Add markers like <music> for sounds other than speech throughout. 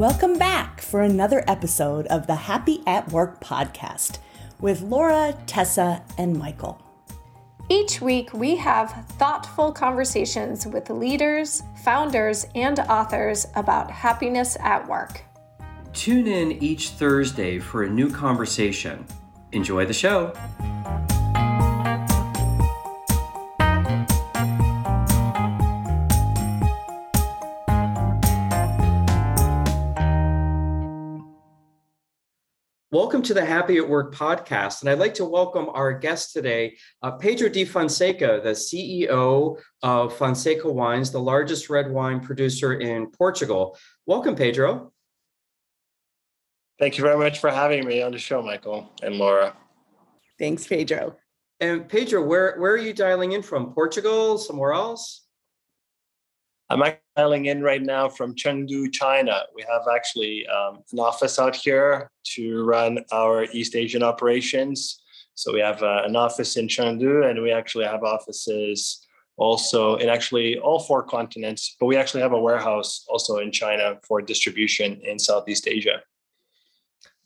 Welcome back for another episode of the Happy at Work podcast with Laura, Tessa, and Michael. Each week, we have thoughtful conversations with leaders, founders, and authors about happiness at work. Tune in each Thursday for a new conversation. Enjoy the show. Welcome to the Happy at Work podcast. And I'd like to welcome our guest today, uh, Pedro da Fonseca, the CEO of Fonseca Wines, the largest red wine producer in Portugal. Welcome, Pedro. Thank you very much for having me on the show, Michael and Laura. Thanks, Pedro. And Pedro, where, where are you dialing in from? Portugal, somewhere else? I'm dialing in right now from Chengdu, China. We have actually um, an office out here to run our East Asian operations. So we have uh, an office in Chengdu, and we actually have offices also in actually all four continents. But we actually have a warehouse also in China for distribution in Southeast Asia.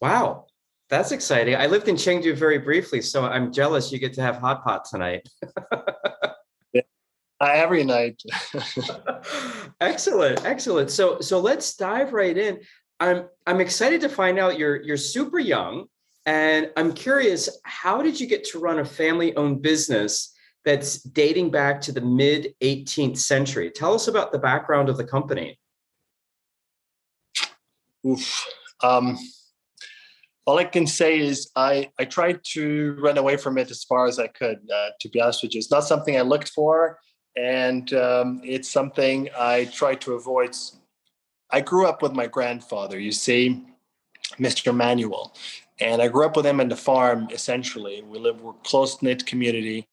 Wow, that's exciting. I lived in Chengdu very briefly, so I'm jealous you get to have hot pot tonight. <laughs> Uh, every night. <laughs> excellent, excellent. So so let's dive right in. I'm I'm excited to find out you're you're super young, and I'm curious how did you get to run a family-owned business that's dating back to the mid 18th century? Tell us about the background of the company. Oof. Um, all I can say is I I tried to run away from it as far as I could. Uh, to be honest with you, it's not something I looked for and um, it's something I try to avoid. I grew up with my grandfather, you see, Mr. Manuel, and I grew up with him in the farm. Essentially, we live we're close knit community,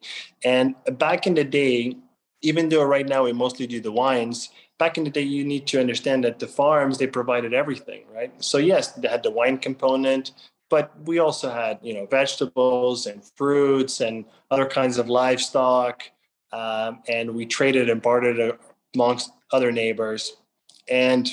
and back in the day, even though right now we mostly do the wines, back in the day you need to understand that the farms they provided everything, right? So yes, they had the wine component, but we also had you know vegetables and fruits and other kinds of livestock um, and we traded and bartered amongst other neighbors. And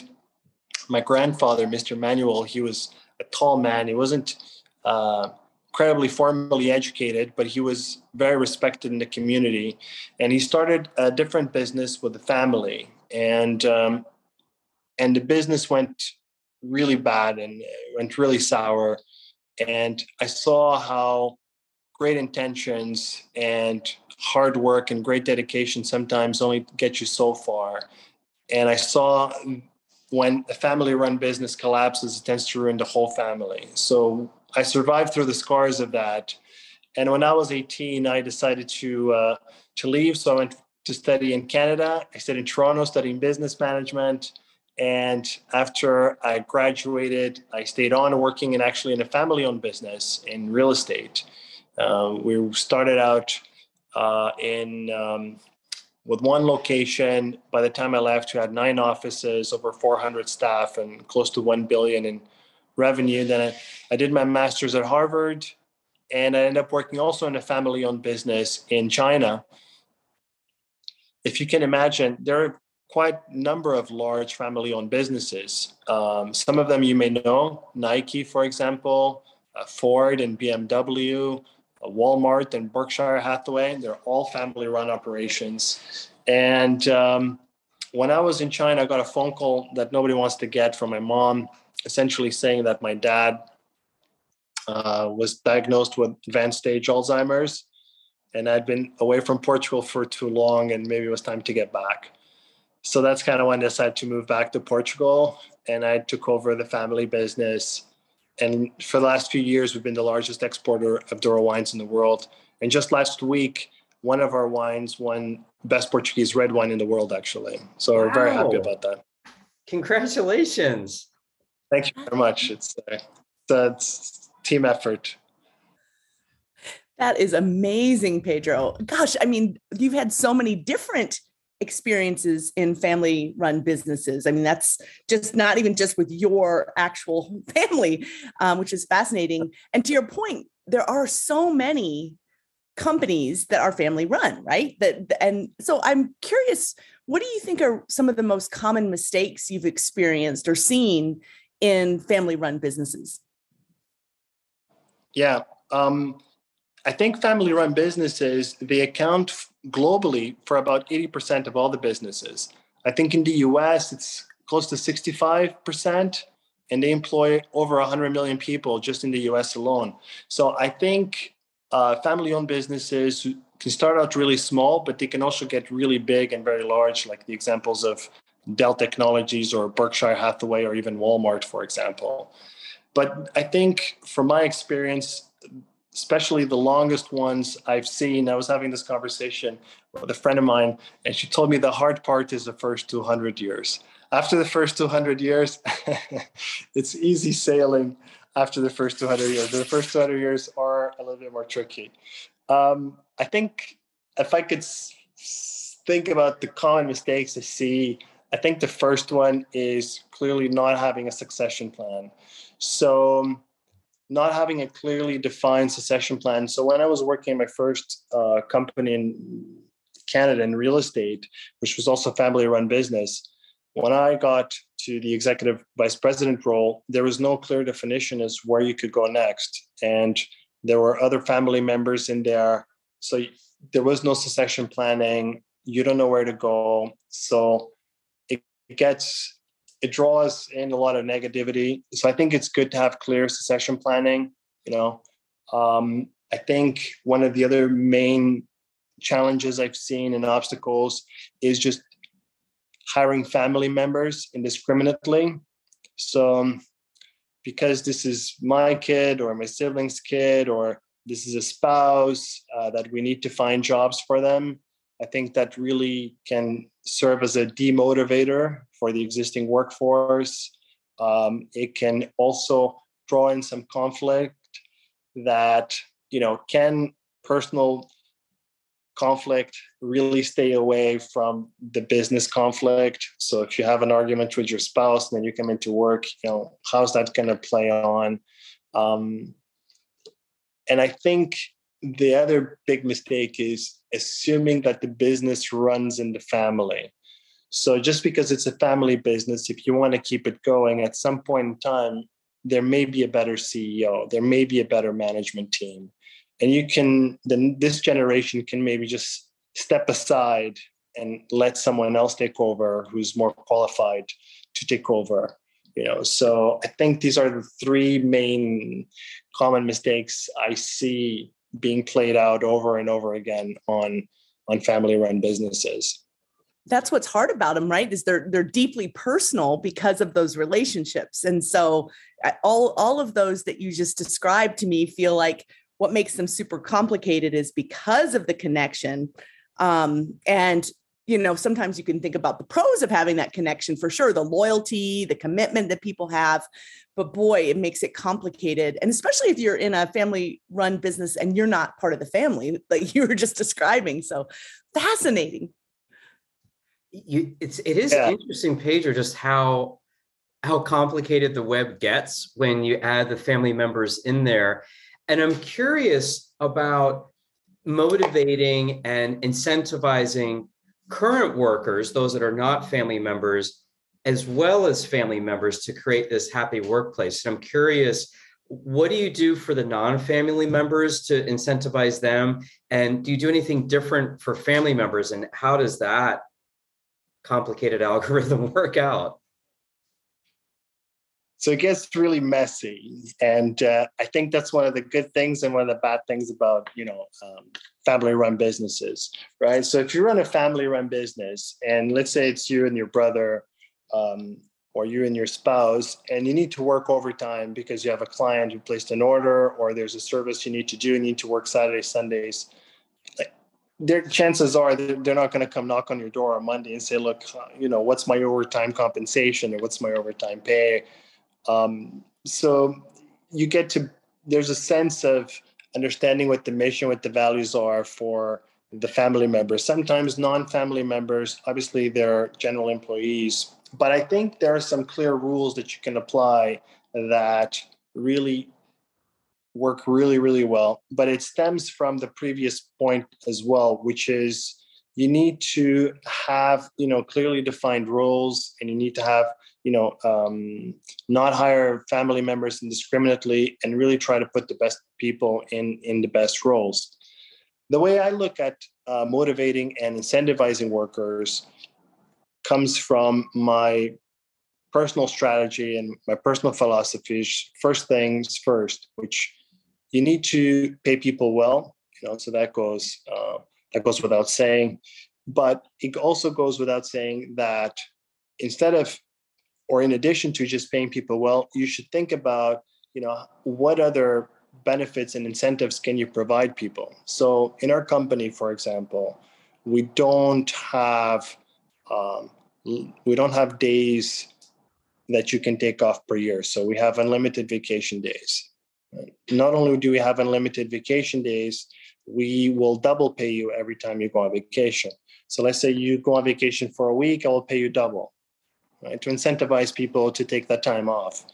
my grandfather, Mr. Manuel, he was a tall man. He wasn't uh, incredibly formally educated, but he was very respected in the community. And he started a different business with the family, and um, and the business went really bad and went really sour. And I saw how great intentions and hard work and great dedication sometimes only get you so far. And I saw when a family run business collapses, it tends to ruin the whole family. So I survived through the scars of that. And when I was 18, I decided to uh, to leave. So I went to study in Canada. I studied in Toronto, studying business management. And after I graduated, I stayed on working in actually in a family-owned business in real estate. Um, we started out uh, in um, with one location. By the time I left, we had nine offices, over 400 staff, and close to one billion in revenue. Then I, I did my master's at Harvard, and I ended up working also in a family-owned business in China. If you can imagine, there are quite a number of large family-owned businesses. Um, some of them you may know, Nike, for example, uh, Ford and BMW. Walmart and Berkshire Hathaway. They're all family run operations. And um, when I was in China, I got a phone call that nobody wants to get from my mom, essentially saying that my dad uh, was diagnosed with advanced stage Alzheimer's. And I'd been away from Portugal for too long, and maybe it was time to get back. So that's kind of when I decided to move back to Portugal. And I took over the family business and for the last few years, we've been the largest exporter of Douro wines in the world. And just last week, one of our wines won best Portuguese red wine in the world, actually. So wow. we're very happy about that. Congratulations. Thank you very much. It's, uh, it's a team effort. That is amazing, Pedro. Gosh, I mean, you've had so many different experiences in family run businesses. I mean, that's just not even just with your actual <laughs> family, um, which is fascinating. And to your point, there are so many companies that are family run, right? That and so I'm curious what do you think are some of the most common mistakes you've experienced or seen in family run businesses? Yeah. Um, I think family run businesses, they account globally for about 80% of all the businesses. I think in the US, it's close to 65%, and they employ over 100 million people just in the US alone. So I think uh, family owned businesses can start out really small, but they can also get really big and very large, like the examples of Dell Technologies or Berkshire Hathaway or even Walmart, for example. But I think from my experience, especially the longest ones I've seen, I was having this conversation with a friend of mine, and she told me the hard part is the first 200 years. After the first 200 years, <laughs> it's easy sailing after the first 200 years. The first 200 years are a little bit more tricky. Um, I think if I could think about the common mistakes I see, I think the first one is clearly not having a succession plan. So, not having a clearly defined succession plan. So, when I was working in my first uh, company in Canada in real estate, which was also a family run business, when I got to the executive vice president role, there was no clear definition as where you could go next. And there were other family members in there. So there was no succession planning. You don't know where to go. So it gets, it draws in a lot of negativity. So I think it's good to have clear succession planning. You know, um, I think one of the other main challenges I've seen and obstacles is just hiring family members indiscriminately. So, um, because this is my kid or my sibling's kid or this is a spouse uh, that we need to find jobs for them, I think that really can serve as a demotivator for the existing workforce. Um, it can also draw in some conflict that you know can personal conflict, really stay away from the business conflict. So if you have an argument with your spouse, and then you come into work, you know, how's that going to play on? Um, and I think the other big mistake is assuming that the business runs in the family. So just because it's a family business, if you want to keep it going, at some point in time, there may be a better CEO, there may be a better management team and you can then this generation can maybe just step aside and let someone else take over who's more qualified to take over you know so i think these are the three main common mistakes i see being played out over and over again on on family run businesses. That's what's hard about them right is they're they're deeply personal because of those relationships. And so all all of those that you just described to me feel like what makes them super complicated is because of the connection um, and you know sometimes you can think about the pros of having that connection for sure the loyalty the commitment that people have but boy it makes it complicated. And especially if you're in a family run business and you're not part of the family like <laughs> you were just describing. So fascinating. You it's it is yeah. interesting Pedro just how how complicated the web gets when you add the family members in there. And I'm curious about motivating and incentivizing current workers, those that are not family members, as well as family members to create this happy workplace. And I'm curious, what do you do for the non-family members to incentivize them? And do you do anything different for family members? And how does that complicated <laughs> algorithm work out? So it gets really messy, and uh, I think that's one of the good things and one of the bad things about you know um, family-run businesses, right? So if you run a family-run business, and let's say it's you and your brother, um, or you and your spouse, and you need to work overtime because you have a client who placed an order, or there's a service you need to do, you need to work Saturdays, Sundays. Their chances are they're not going to come knock on your door on Monday and say, "Look, you know, what's my overtime compensation or what's my overtime pay?" Um, so you get to there's a sense of understanding what the mission, what the values are for the family members. Sometimes non-family members, obviously they're general employees, but I think there are some clear rules that you can apply that really work really, really well. But it stems from the previous point as well, which is you need to have you know clearly defined roles and you need to have you know um, not hire family members indiscriminately and really try to put the best people in in the best roles. The way i look at uh, motivating and incentivizing workers comes from my personal strategy and my personal philosophy first things first which you need to pay people well you know so that goes uh, that goes without saying. But it also goes without saying that instead of or in addition to just paying people well you should think about you know what other benefits and incentives can you provide people? So in our company for example we don't have um, we don't have days that you can take off per year. So we have unlimited vacation days. Not only do we have unlimited vacation days we will double pay you every time you go on vacation. So let's say you go on vacation for a week i will pay you double right, to incentivize people to take that time off.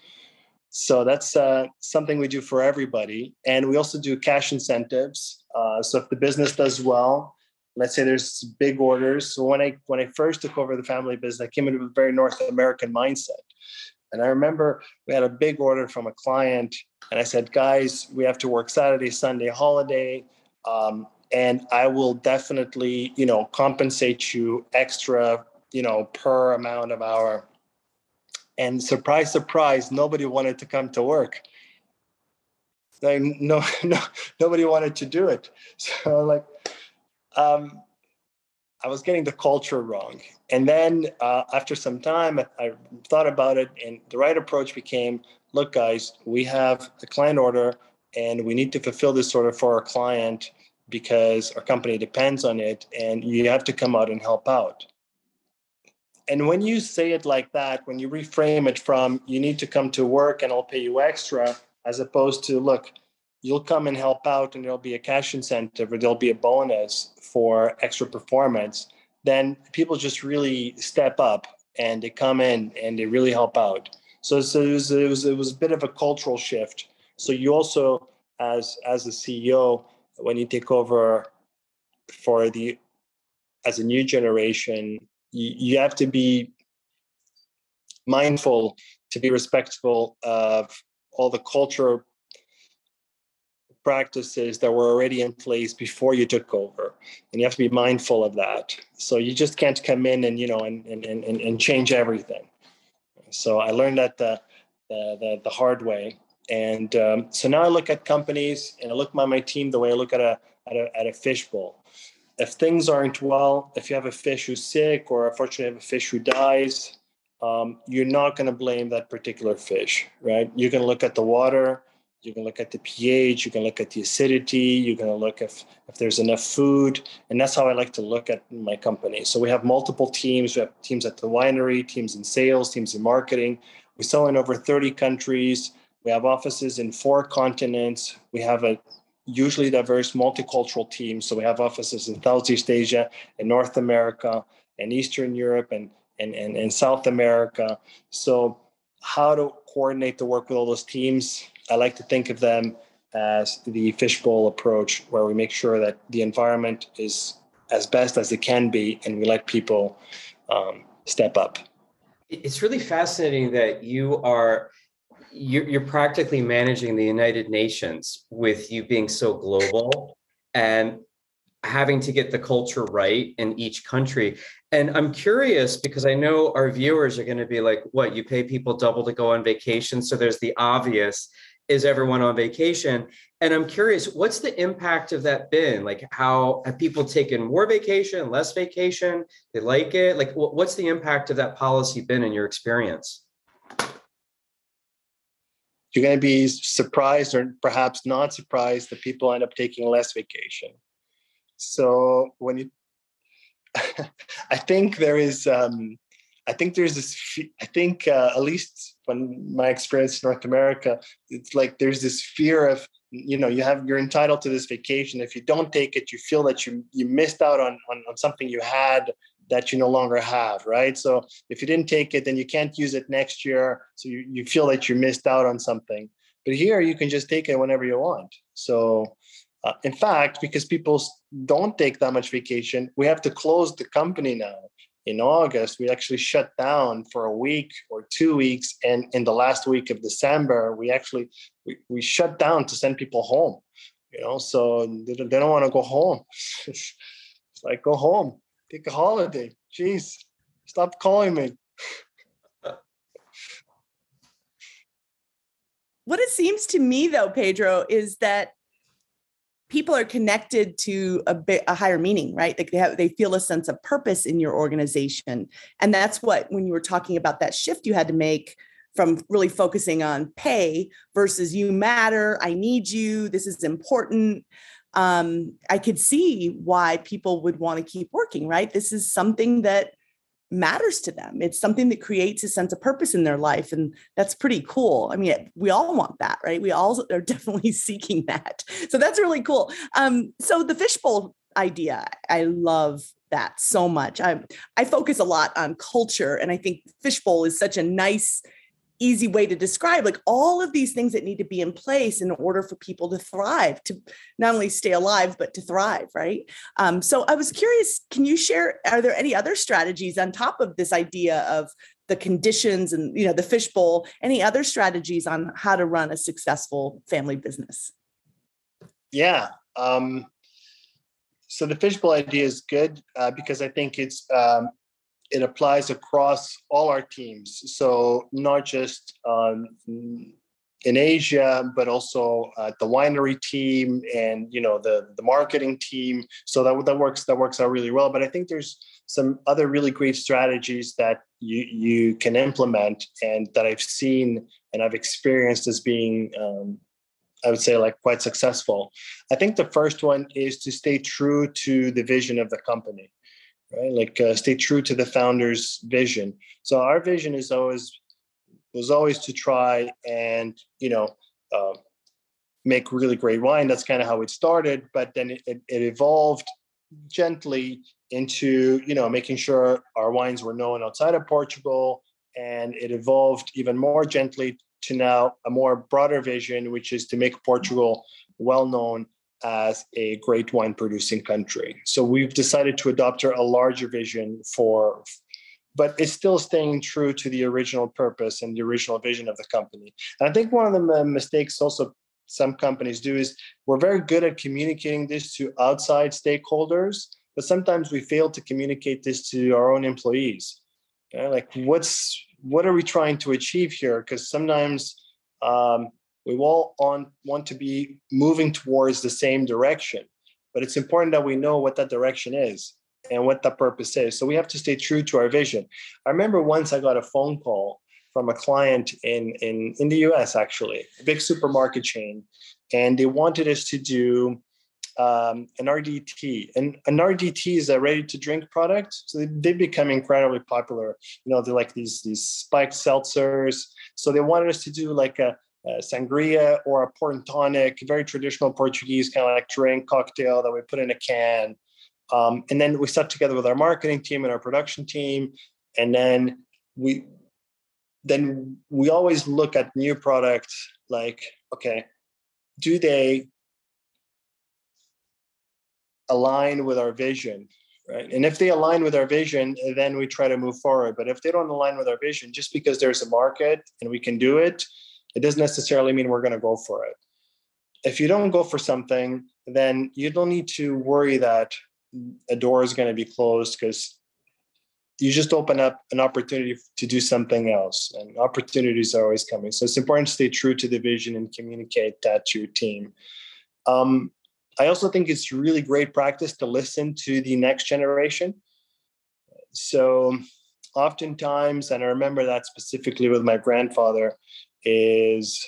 So that's uh, something we do for everybody. And we also do cash incentives. Uh, so if the business does well, let's say there's big orders. So when I when I first took over the family business, I came into a very North American mindset. And I remember we had a big order from a client, and I said, guys, we have to work Saturday, Sunday, holiday. Um, and I will definitely, you know, compensate you extra you know, per amount of hour. And surprise, surprise, nobody wanted to come to work. Like, no, <laughs> no, nobody wanted to do it. <laughs> So like, um, I was getting the culture wrong. And then uh, after some time, I thought about it, and the right approach became look, guys, we have a client order and we need to fulfill this order for our client because our company depends on it, and you have to come out and help out and when you say it like that when you reframe it from you need to come to work and i'll pay you extra as opposed to look you'll come and help out and there'll be a cash incentive or there'll be a bonus for extra performance then people just really step up and they come in and they really help out. So, so it, was, it was it was a bit of a cultural shift. So you also as as a ceo when you take over for the as a new generation you, you have to be mindful to be respectful of all the culture practices that were already in place before you took over and you have to be mindful of that. So you just can't come in and you know and and, and, and change everything. So i learned that the the, the, hard way. And um, so now i look at companies and i look at my team the way i look at a at a, at a fishbowl if things aren't well, if you have a fish who's sick or unfortunately have a fish who dies, um, you're not going to blame that particular fish, right? Going to look at the water, you can look at the pH, you can look at the acidity, you're going to look if, if there's enough food. And that's how I like to look at my company. So we have multiple teams. We have teams at the winery, teams in sales, teams in marketing. We sell in over 30 countries. We have offices in four continents. We have a usually diverse multicultural teams. So we have offices in Southeast Asia, in North America, and Eastern Europe, and and, and, and South America. So how to coordinate the work with all those teams? I like to think of them as the fishbowl approach, where we make sure that the environment is as best as it can be, and we let people um, step up. It's really fascinating that you are you're, you're practically managing the United Nations with you being so global and having to get the culture right in each country. And I'm curious because I know our viewers are going to be like, what, you pay people double to go on vacation? So there's the obvious is everyone on vacation? And I'm curious, what's the impact of that been? Like, how have people taken more vacation, less vacation? They like it? Like, what's the impact of that policy been in your experience? You're going to be surprised or perhaps not surprised that people end up taking less vacation. So when you, <laughs> I think there is, um, I think there's this, I think uh, at least when my experience in North America, it's like there's this fear of, you know, you have, you're entitled to this vacation. If you don't take it, you feel that you, you missed out on, on, on something you had that you no longer have, right? So if you didn't take it, then you can't use it next year. So you, you feel that you missed out on something. But here you can just take it whenever you want. So Uh, in fact, because people don't take that much vacation, we have to close the company now. In August, we actually shut down for a week or two weeks, and in the last week of December, we actually we, we shut down to send people home. You know, so they don't, they don't want to go home. <laughs> it's like go home, take a holiday. Jeez, stop calling me. what it seems to me though pedro is that people are connected to a bit a higher meaning right like they have they feel a sense of purpose in your organization and that's what when you were talking about that shift you had to make from really focusing on pay versus you matter i need you this is important um, i could see why people would want to keep working right this is something that matters to them. It's something that creates a sense of purpose in their life. And that's pretty cool. I mean, we all want that, right? We all are <laughs> definitely seeking that. So that's really cool. Um, so the fishbowl idea, I love that so much. I I focus a lot on culture, and I think fishbowl is such a nice easy way to describe like all of these things that need to be in place in order for people to thrive to not only stay alive but to thrive right? Um, so i was curious can you share are there any other strategies on top of this idea of the conditions and you know the fishbowl any other strategies on how to run a successful family business? Yeah um, so the fishbowl idea is good uh, because i think it's um, it applies across all our teams. So not just um, in Asia, but also uh, the winery team and you know the the marketing team. So that that works that works out really well. But I think there's some other really great strategies that you you can implement and that I've seen and I've experienced as being um, I would say like quite successful. I think the first one is to stay true to the vision of the company right? Like uh, stay true to the founder's vision. So our vision is always was always to try and you know uh, make really great wine. That's kind of how it started, but then it, it, it evolved gently into you know making sure our wines were known outside of Portugal, and it evolved even more gently to now a more broader vision, which is to make Portugal well known as a great wine producing country. So we've decided to adopt a larger vision for but it's still staying true to the original purpose and the original vision of the company. And I think one of the mistakes also some companies do is we're very good at communicating this to outside stakeholders, but sometimes we fail to communicate this to our own employees. Like, what's what are we trying to achieve here? Because sometimes um, we all on, want to be moving towards the same direction but it's important that we know what that direction is and what that purpose is so we have to stay true to our vision i remember once i got a phone call from a client in in in the us actually a big supermarket chain and they wanted us to do um, an RDT. And an RDT is a ready-to-drink product, so they, they become incredibly popular. You know, they're like these these spiked seltzers. So they wanted us to do like a uh, sangria or a port and tonic, very traditional Portuguese kind of like drink cocktail that we put in a can. Um, and then we sat together with our marketing team and our production team, and then we then we always look at new products like okay, do they align with our vision? Right. And if they align with our vision, then we try to move forward. But if they don't align with our vision, just because there's a market and we can do it, it doesn't necessarily mean we're going to go for it. If you don't go for something, then you don't need to worry that a door is going to be closed because you just open up an opportunity to do something else and opportunities are always coming. So it's important to stay true to the vision and communicate that to your team. Um, i also think it's really great practice to listen to the next generation. So oftentimes and i remember that specifically with my grandfather is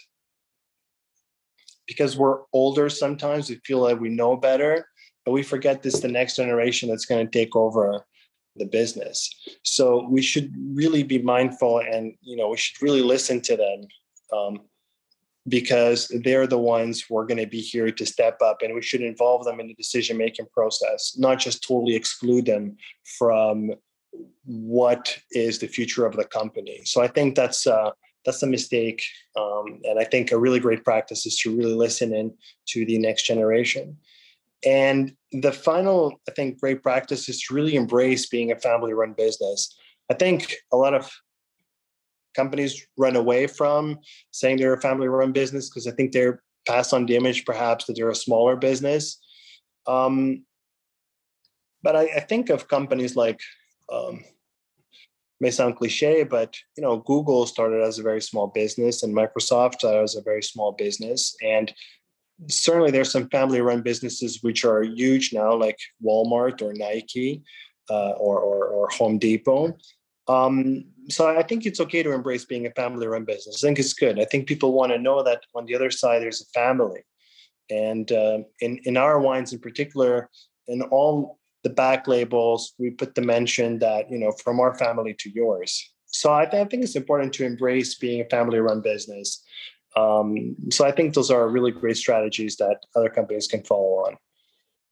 because we're older sometimes we feel like we know better but we forget this the next generation that's going to take over the business. So we should really be mindful and you know we should really listen to them um, because they're the ones who are going to be here to step up and we should involve them in the decision making process not just totally exclude them from what is the future of the company. So i think that's uh, that's a mistake. Um, and I think a really great practice is to really listen in to the next generation. And the final, I think, great practice is to really embrace being a family run business. I think a lot of companies run away from saying they're a family run business because I think they're passed on the image perhaps that they're a smaller business. Um, but I, I, think of companies like um, may sound cliche, but you know, Google started as a very small business, and Microsoft started as a very small business, and certainly there's some family-run businesses which are huge now, like Walmart or Nike uh, or, or, or Home Depot. Um, so I think it's okay to embrace being a family-run business. I think it's good. I think people want to know that on the other side there's a family, and uh, in in our wines in particular, in all the back labels, we put the mention that, you know, from our family to yours. So I, th- I think it's important to embrace being a family run business. Um, so I think those are really great strategies that other companies can follow on.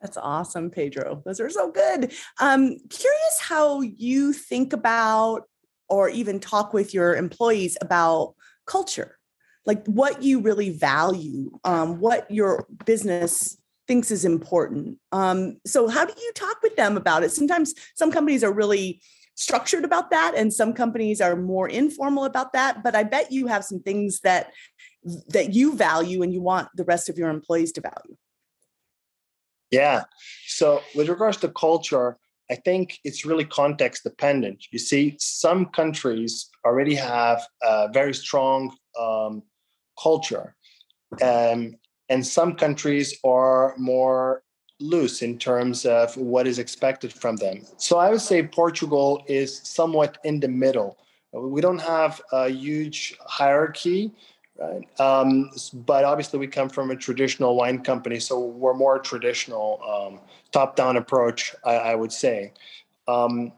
That's awesome, Pedro. Those are so good. Um, curious how you think about or even talk with your employees about culture, like what you really value, um, what your business thinks is important. Um, so how do you talk with them about it? Sometimes some companies are really structured about that and some companies are more informal about that, but I bet you have some things that that you value and you want the rest of your employees to value. Yeah. So with regards to culture, I think it's really context dependent. You see, some countries already have a very strong um, culture. Um, and some countries are more loose in terms of what is expected from them. So I would say Portugal is somewhat in the middle. We don't have a huge hierarchy, right? Um, but obviously, we come from a traditional wine company, so we're more traditional, um, top-down approach, I, I would say. Um,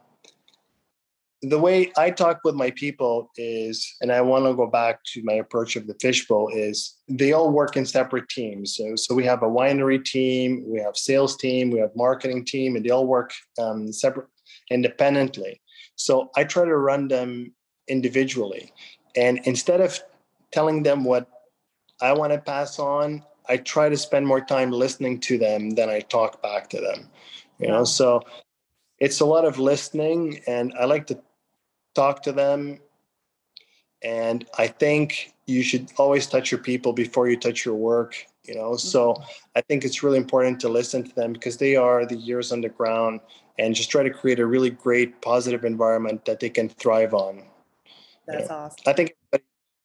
the way I talk with my people is, and I want to go back to my approach of the fishbowl, is they all work in separate teams. So, so we have a winery team, we have sales team, we have marketing team, and they all work um, separate, independently. So I try to run them individually, and instead of telling them what I want to pass on, I try to spend more time listening to them than I talk back to them. You know, so it's a lot of listening and i like to talk to them and i think you should always touch your people before you touch your work you know so mm-hmm. i think it's really important to listen to them because they are the years on the ground and just try to create a really great positive environment that they can thrive on that's you know? awesome i think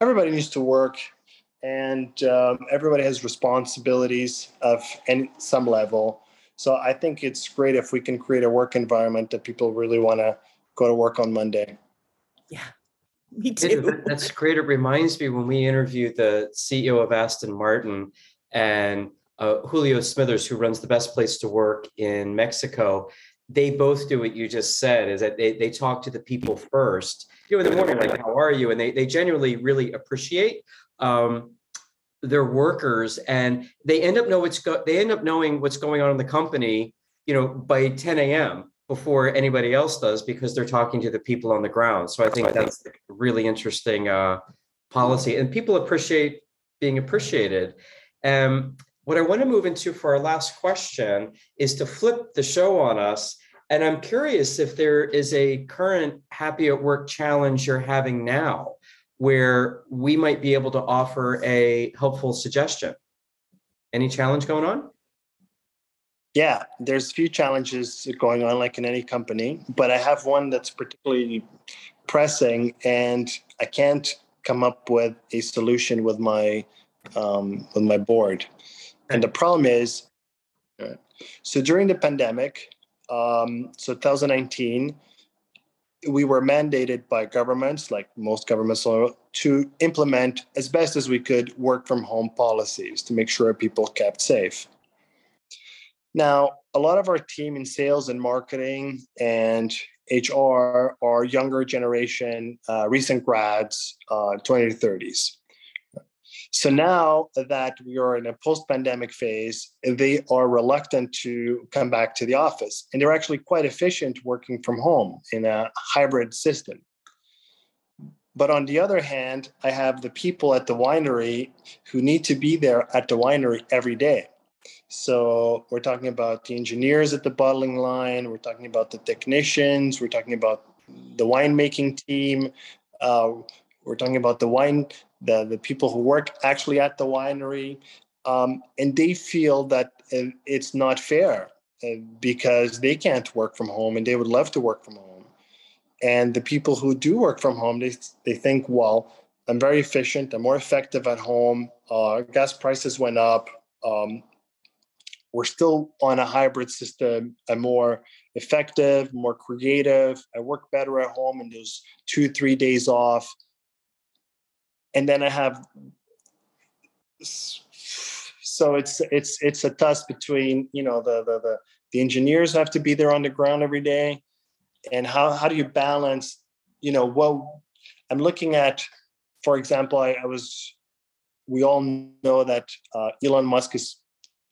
everybody needs to work and um, everybody has responsibilities of any some level so I think it's great if we can create a work environment that people really want to go to work on Monday. Me too. that's great. It reminds me when we interviewed the CEO of Aston Martin and uh, Julio Smithers, who runs the best place to work in Mexico. They both do what you just said, is that they, they talk to the people first. You know, in the morning, like, how are you? And they, they genuinely really appreciate um, their workers and they end up know what's go- they end up knowing what's going on in the company you know by 10 a.m before anybody else does because they're talking to the people on the ground so i think that's a really interesting uh, policy and people appreciate being appreciated um, what i want to move into for our last question is to flip the show on us and i'm curious if there is a current happy at work challenge you're having now where we might be able to offer a helpful suggestion. Any challenge going on? Yeah, there's a few challenges going on, like in any company, but I have one that's particularly pressing, and I can't come up with a solution with my um, with my board. And the problem is, so during the pandemic, um, so 2019, we were mandated by governments, like most governments, to implement as best as we could work from home policies to make sure people kept safe. Now, a lot of our team in sales and marketing and HR are younger generation, uh, recent grads, uh, 20 to 30s. So now that we are in a post pandemic phase, they are reluctant to come back to the office. And they're actually quite efficient working from home in a hybrid system. but on the other hand, I have the people at the winery who need to be there at the winery every day. So we're talking about the engineers at the bottling line, we're talking about the technicians, we're talking about the winemaking team, uh, we're talking about the wine, the, the people who work actually at the winery. Um, and they feel that it's not fair uh, because they can't work from home and they would love to work from home and the people who do work from home, they, they think, well, I'm very efficient, I'm more effective at home, uh, gas prices went up. Um, we're still on a hybrid system. I'm more effective, more creative. I work better at home and those two, three days off. And then I have so it's it's it's a toss between you know the the the, the engineers have to be there on the ground every day and how how do you balance you know what i'm looking at for example i, I was we all know that uh, elon musk is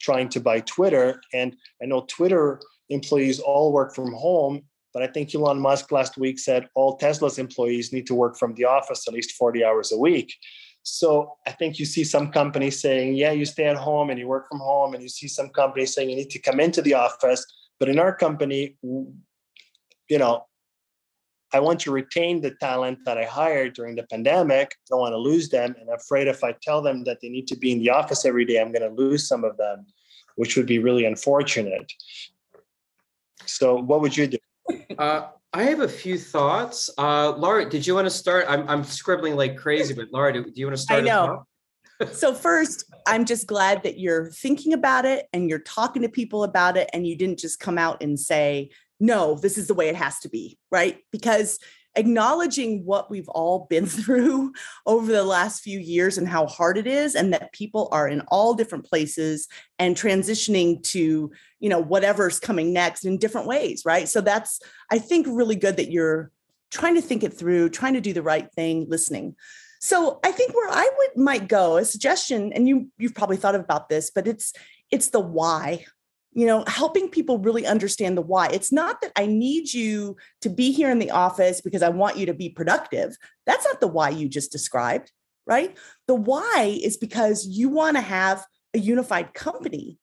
trying to buy twitter. And i know twitter employees all work from home but i think elon musk last week said all tesla's employees need to work from the office at least 40 hours a week. So i think you see some companies saying yeah you stay at home and you work from home. And you see some companies saying you need to come into the office. But in our company you know, I want to retain the talent that I hired during the pandemic. I don't want to lose them. And I'm afraid if I tell them that they need to be in the office every day, I'm going to lose some of them, which would be really unfortunate. So, what would you do? Uh, I have a few thoughts. Uh, Laura, did you want to start? I'm, I'm scribbling like crazy, but Laura, do, do you want to start? I know. so first, I'm just glad that you're thinking about it and you're talking to people about it, and you didn't just come out and say, no, this is the way it has to be, right? Because acknowledging what we've all been <laughs> through over the last few years and how hard it is and that people are in all different places and transitioning to you know whatever's coming next in different ways right? So that's i think really good that you're trying to think it through trying to do the right thing listening. So i think where i would might go a suggestion and you you've probably thought about this but it's it's the why you know, helping people really understand the why. It's not that I need you to be here in the office because I want you to be productive. That's not the why you just described, right? The why is because you want to have a unified company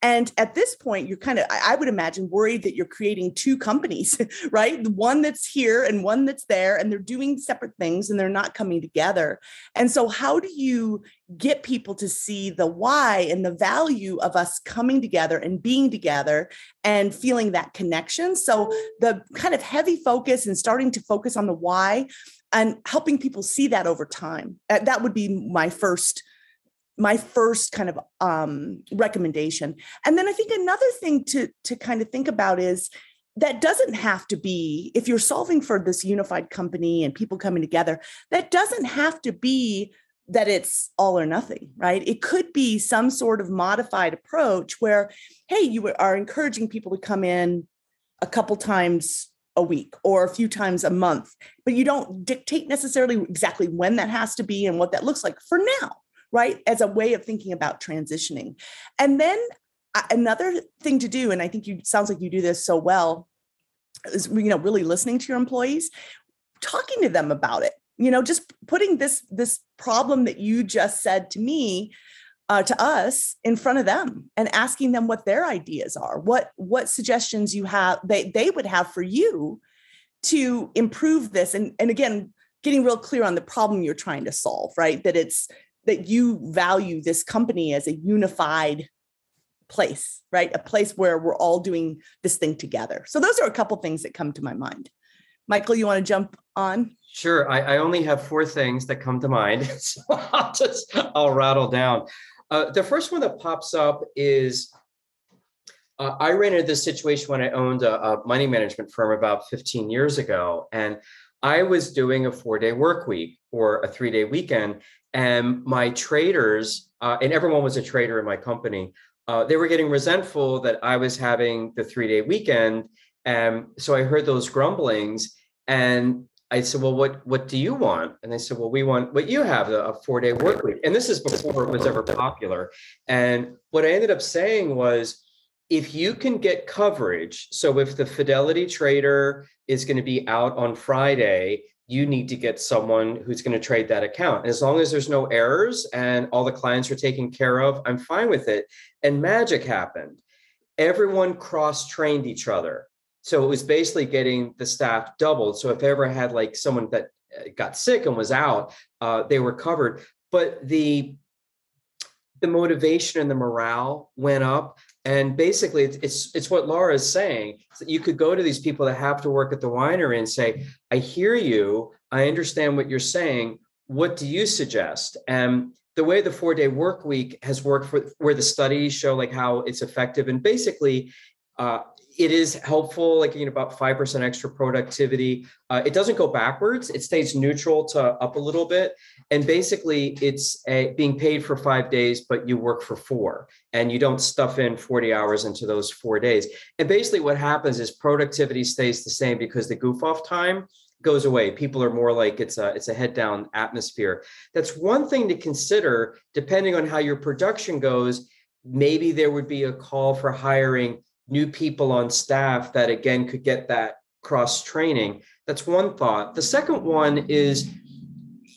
and at this point, you're kind of, I would imagine, worried that you're creating two companies, <laughs> right? One that's here and one that's there, and they're doing separate things and they're not coming together. And so, how do you get people to see the why and the value of us coming together and being together and feeling that connection? So, the kind of heavy focus and starting to focus on the why and helping people see that over time. That would be my first my first kind of um, recommendation. And then I think another thing to to kind of think about is that doesn't have to be if you're solving for this unified company and people coming together. That doesn't have to be that it's all or nothing, right? It could be some sort of modified approach where, hey, you are encouraging people to come in a couple times a week or a few times a month, but you don't dictate necessarily exactly when that has to be and what that looks like for now right? As a way of thinking about transitioning. And then another thing to do, and I think you sounds like you do this so well, is you know, really listening to your employees, talking to them about it. You know, just putting this this problem that you just said to me uh, to us in front of them and asking them what their ideas are what what suggestions you have they they would have for you to improve this and and again getting real clear on the problem you're trying to solve right that it's that you value this company as a unified place, right? A place where we're all doing this thing together. So those are a couple things that come to my mind. Michael, you want to jump on? Sure. I, I only have four things that come to mind. <laughs> So I'll just I'll rattle down. Uh, the first one that pops up is uh, I ran into this situation when I owned a, a, money management firm about 15 years ago. And I was doing a four day work week or a three day weekend and my traders uh, and everyone was a trader in my company uh, they were getting resentful that i was having the three day weekend and so i heard those grumblings and i said well what what do you want? And they said well we want what you have a four day work week. And this is before it was ever popular. And what i ended up saying was if you can get coverage so if the fidelity trader is going to be out on friday you need to get someone who's going to trade that account. And as long as there's no errors and all the clients are taken care of, I'm fine with it. And magic happened. Everyone cross trained each other. So it was basically getting the staff doubled. So if I ever had like someone that uh, got sick and was out, uh, they were covered. But the the motivation and the morale went up and basically it's, it's what laura is saying that you could go to these people that have to work at the winery and say i hear you i understand what you're saying what do you suggest and the way the four day work week has worked for where the studies show like how it's effective and basically uh, it is helpful, like you know, about five percent extra productivity. Uh, it doesn't go backwards; it stays neutral to up a little bit. And basically, it's a, being paid for five days, but you work for four, and you don't stuff in forty hours into those four days. And basically, what happens is productivity stays the same because the goof off time goes away. People are more like it's a it's a head down atmosphere. That's one thing to consider, depending on how your production goes. Maybe there would be a call for hiring new people on staff that again could get that cross training. That's one thought. The second one is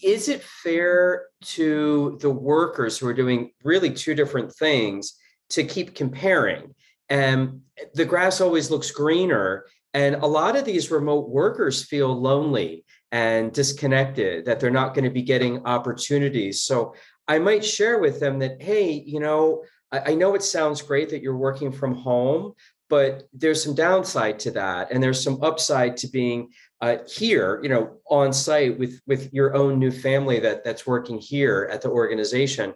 is it fair to the workers who are doing really two different things to keep comparing? And the grass always looks greener. And a lot of these remote workers feel lonely and disconnected, that they're not going to be getting opportunities. So I might share with them that, hey, you know, I, know it sounds great that you're working from home, but there's some downside to that, and there's some upside to being uh, here, you know, on site with with your own new family that that's working here at the organization.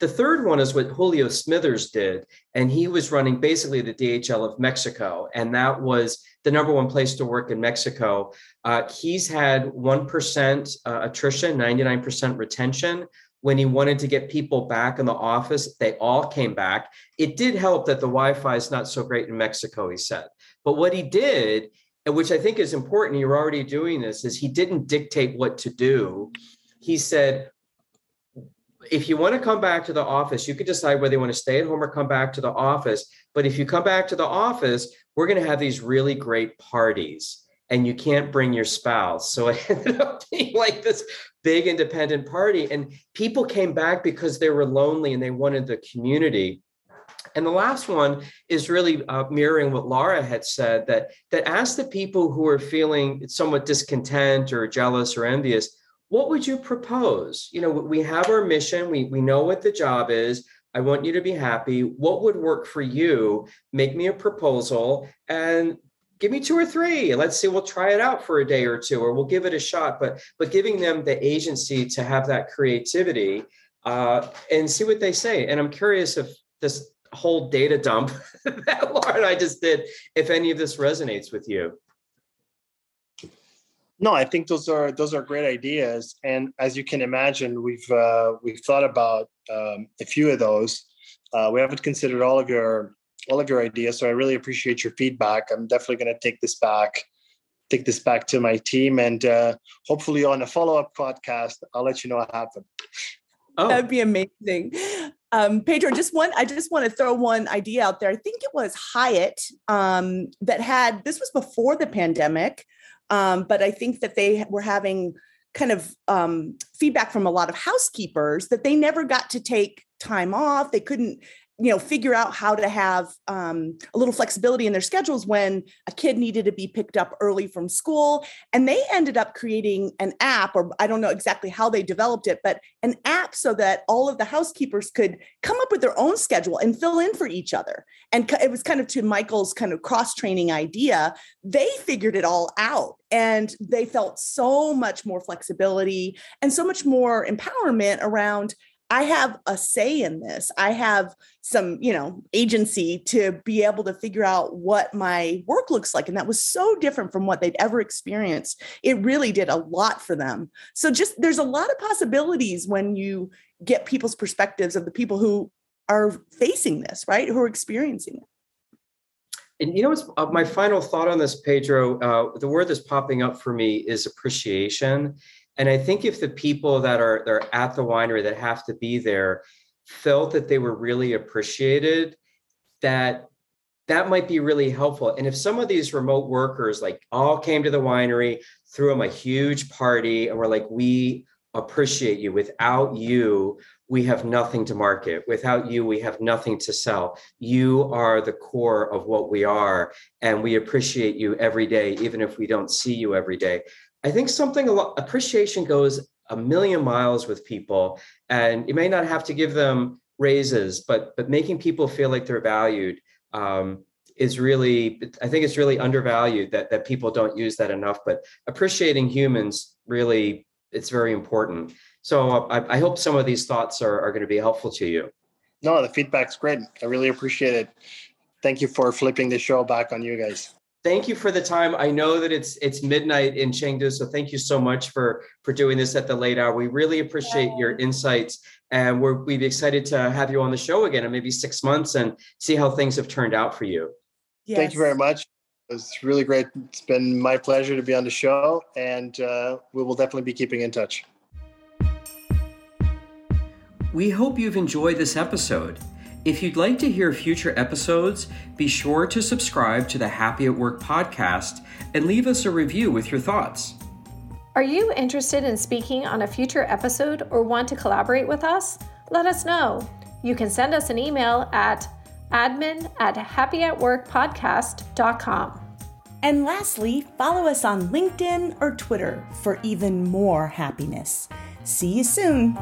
The third one is what Julio Smithers did, and he was running basically the DHL of Mexico, and that was the number one place to work in Mexico. Uh, he's had one percent uh, attrition, ninety nine percent retention when he wanted to get people back in the office, they all came back. It did help that the Wi Fi is not so great in Mexico, he said. But what he did, and which I think is important, you're already doing this, is he didn't dictate what to do. He said, if you want to come back to the office, you could decide whether you want to stay at home or come back to the office. But if you come back to the office, we're going to have these really great parties and you can't bring your spouse. So <laughs> it ended up being like this big independent party. And people came back because they were lonely and they wanted the community. And the last one is really uh, mirroring what Laura had said that that ask the people who are feeling somewhat discontent or jealous or envious, what would you propose? You know, we have our mission, we, we know what the job is. I want you to be happy. What would work for you? Make me a proposal. And give me two or three let's see we'll try it out for a day or two or we'll give it a shot. But but giving them the agency to have that creativity uh, and see what they say. And i'm curious if this whole data dump <laughs> that laura and i just did if any of this resonates with you. No i think those are those are great ideas. And as you can imagine we've uh, we've thought about um, a few of those. Uh, we haven't considered all of your all of your ideas. So I really appreciate your feedback. I'm definitely going to take this back, take this back to my team, and uh, hopefully on a follow up podcast, I'll let you know what happened. Oh. That'd be amazing. Um, Pedro, just one, I just want to throw one idea out there. I think it was Hyatt um, that had, this was before the pandemic, um, but I think that they were having kind of um, feedback from a lot of housekeepers that they never got to take time off. They couldn't you know figure out how to have um, a little flexibility in their schedules when a kid needed to be picked up early from school. And they ended up creating an app or i don't know exactly how they developed it but an app so that all of the housekeepers could come up with their own schedule and fill in for each other. And it was kind of to michael's kind of cross training idea they figured it all out and they felt so much more flexibility and so much more empowerment around I have a say in this. I have some, you know, agency to be able to figure out what my work looks like. And that was so different from what they'd ever experienced. It really did a lot for them. So just there's a lot of possibilities when you get people's perspectives of the people who are facing this, right? Who are experiencing it. And you know what's uh, my final thought on this, Pedro? Uh, the word that's popping up for me is appreciation. And I think if the people that are they're at the winery that have to be there felt that they were really appreciated, that that might be really helpful. And if some of these remote workers like all came to the winery, threw them a huge party, and were like, we appreciate you. Without you, we have nothing to market. Without you, we have nothing to sell. You are the core of what we are, and we appreciate you every day, even if we don't see you every day. I think something appreciation goes a million miles with people, and you may not have to give them raises, but but making people feel like they're valued um, is really I think it's really undervalued that that people don't use that enough. But appreciating humans really it's very important. So I, I hope some of these thoughts are, are going to be helpful to you. No, the feedback's great. I really appreciate it. Thank you for flipping the show back on you guys thank you for the time. I know that it's it's midnight in Chengdu, so thank you so much for for doing this at the late hour. We really appreciate yeah. your insights, and we're we'd be excited to have you on the show again in maybe six months and see how things have turned out for you. Yes. Thank you very much. It's really great. It's been my pleasure to be on the show, and uh, we will definitely be keeping in touch. We hope you've enjoyed this episode. If you'd like to hear future episodes, be sure to subscribe to the Happy at Work podcast and leave us a review with your thoughts. Are you interested in speaking on a future episode or want to collaborate with us? Let us know. You can send us an email at admin at happyatworkpodcast.com. And lastly, follow us on LinkedIn or Twitter for even more happiness. See you soon.